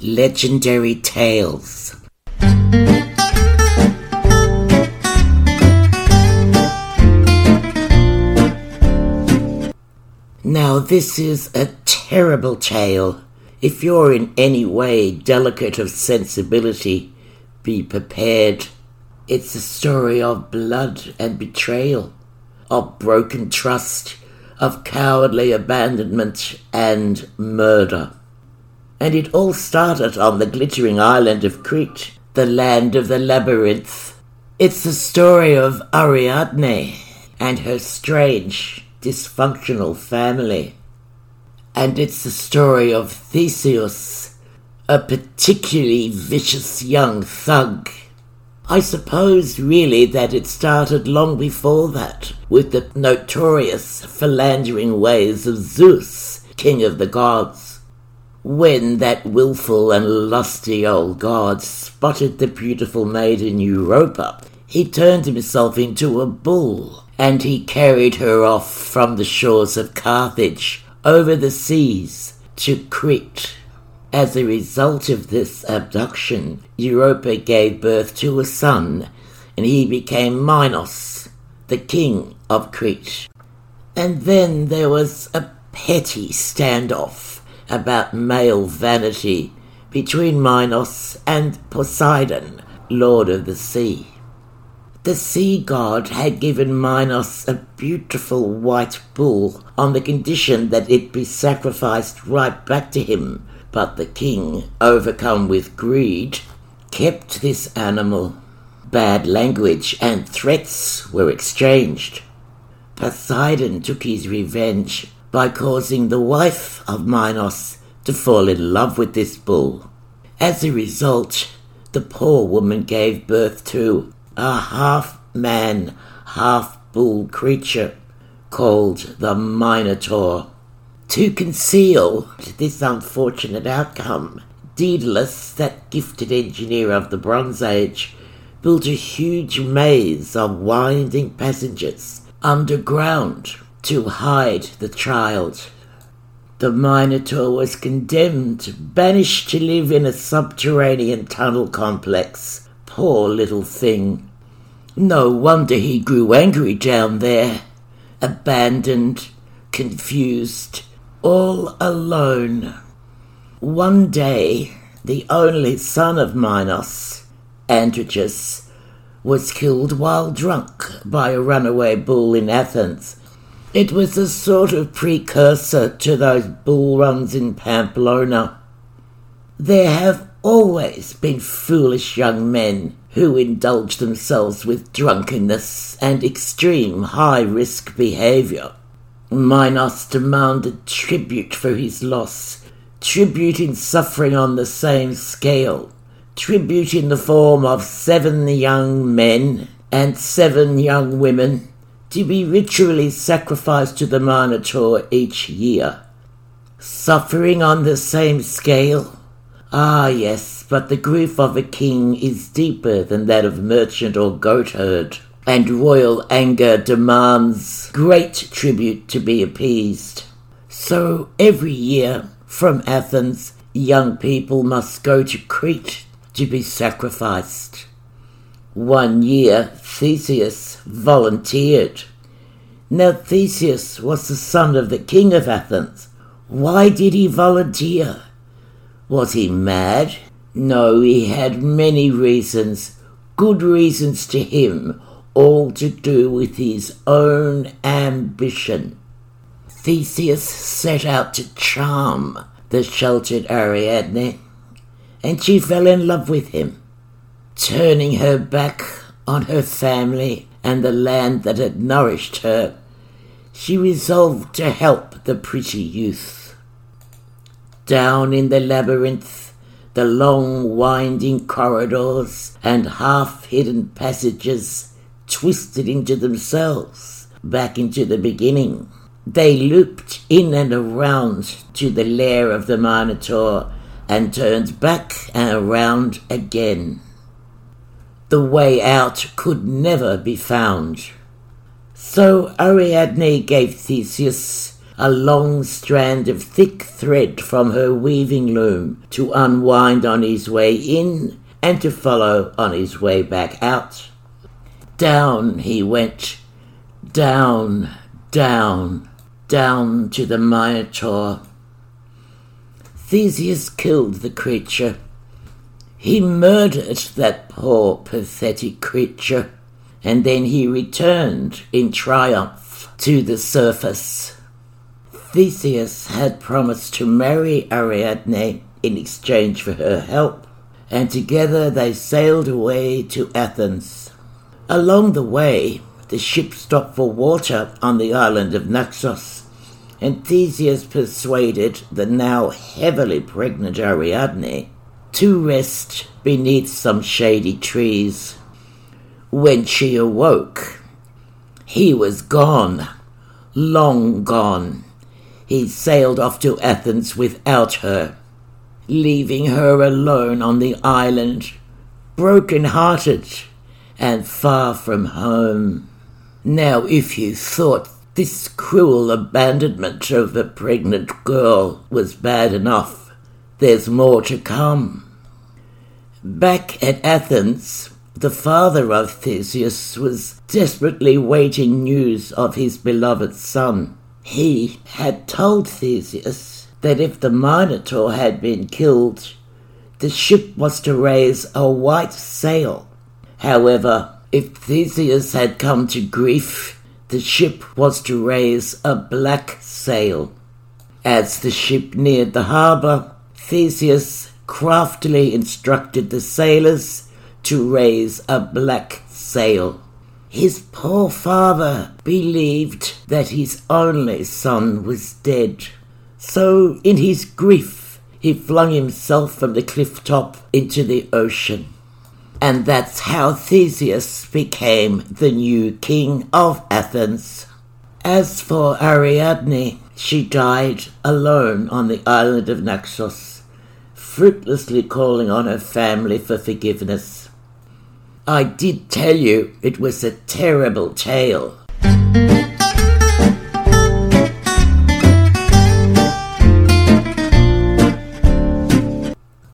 Legendary Tales. Now, this is a terrible tale. If you're in any way delicate of sensibility, be prepared. It's a story of blood and betrayal, of broken trust, of cowardly abandonment and murder. And it all started on the glittering island of Crete, the land of the labyrinth. It's the story of Ariadne and her strange, dysfunctional family. And it's the story of Theseus, a particularly vicious young thug. I suppose really that it started long before that, with the notorious philandering ways of Zeus, king of the gods. When that wilful and lusty old god spotted the beautiful maiden Europa, he turned himself into a bull, and he carried her off from the shores of Carthage over the seas to Crete. As a result of this abduction, Europa gave birth to a son, and he became Minos, the king of Crete. And then there was a petty standoff about male vanity between Minos and Poseidon, lord of the sea. The sea god had given Minos a beautiful white bull on the condition that it be sacrificed right back to him, but the king, overcome with greed, kept this animal. Bad language and threats were exchanged. Poseidon took his revenge by causing the wife of Minos to fall in love with this bull. As a result, the poor woman gave birth to a half man, half bull creature called the Minotaur. To conceal this unfortunate outcome, Daedalus, that gifted engineer of the Bronze Age, built a huge maze of winding passages underground to hide the child. The Minotaur was condemned, banished to live in a subterranean tunnel complex. Poor little thing. No wonder he grew angry down there, abandoned, confused, all alone. One day, the only son of Minos, Androgeus, was killed while drunk by a runaway bull in Athens. It was a sort of precursor to those bull runs in Pamplona. There have always been foolish young men who indulge themselves with drunkenness and extreme high risk behavior. Minos demanded tribute for his loss, tribute in suffering on the same scale, tribute in the form of seven young men and seven young women to be ritually sacrificed to the Minotaur each year. Suffering on the same scale? Ah, yes, but the grief of a king is deeper than that of merchant or goatherd, and royal anger demands great tribute to be appeased. So every year from Athens, young people must go to Crete to be sacrificed. One year, Theseus volunteered. Now, Theseus was the son of the king of Athens. Why did he volunteer? Was he mad? No, he had many reasons, good reasons to him, all to do with his own ambition. Theseus set out to charm the sheltered Ariadne, and she fell in love with him. Turning her back on her family and the land that had nourished her, she resolved to help the pretty youth. Down in the labyrinth, the long winding corridors and half hidden passages twisted into themselves back into the beginning. They looped in and around to the lair of the Minotaur and turned back and around again. The way out could never be found. So Ariadne gave Theseus a long strand of thick thread from her weaving loom to unwind on his way in and to follow on his way back out. Down he went, down, down, down to the Minotaur. Theseus killed the creature. He murdered that poor, pathetic creature, and then he returned in triumph to the surface. Theseus had promised to marry Ariadne in exchange for her help, and together they sailed away to Athens. Along the way, the ship stopped for water on the island of Naxos, and Theseus persuaded the now heavily pregnant Ariadne to rest beneath some shady trees. When she awoke, he was gone, long gone. He sailed off to Athens without her, leaving her alone on the island, broken hearted and far from home. Now, if you thought this cruel abandonment of a pregnant girl was bad enough, there's more to come. Back at Athens, the father of Theseus was desperately waiting news of his beloved son. He had told Theseus that if the Minotaur had been killed, the ship was to raise a white sail However, if Theseus had come to grief, the ship was to raise a black sail. As the ship neared the harbour, Theseus craftily instructed the sailors to raise a black sail. His poor father believed that his only son was dead. So, in his grief, he flung himself from the cliff top into the ocean. And that's how Theseus became the new king of Athens. As for Ariadne, she died alone on the island of Naxos, fruitlessly calling on her family for forgiveness. I did tell you it was a terrible tale,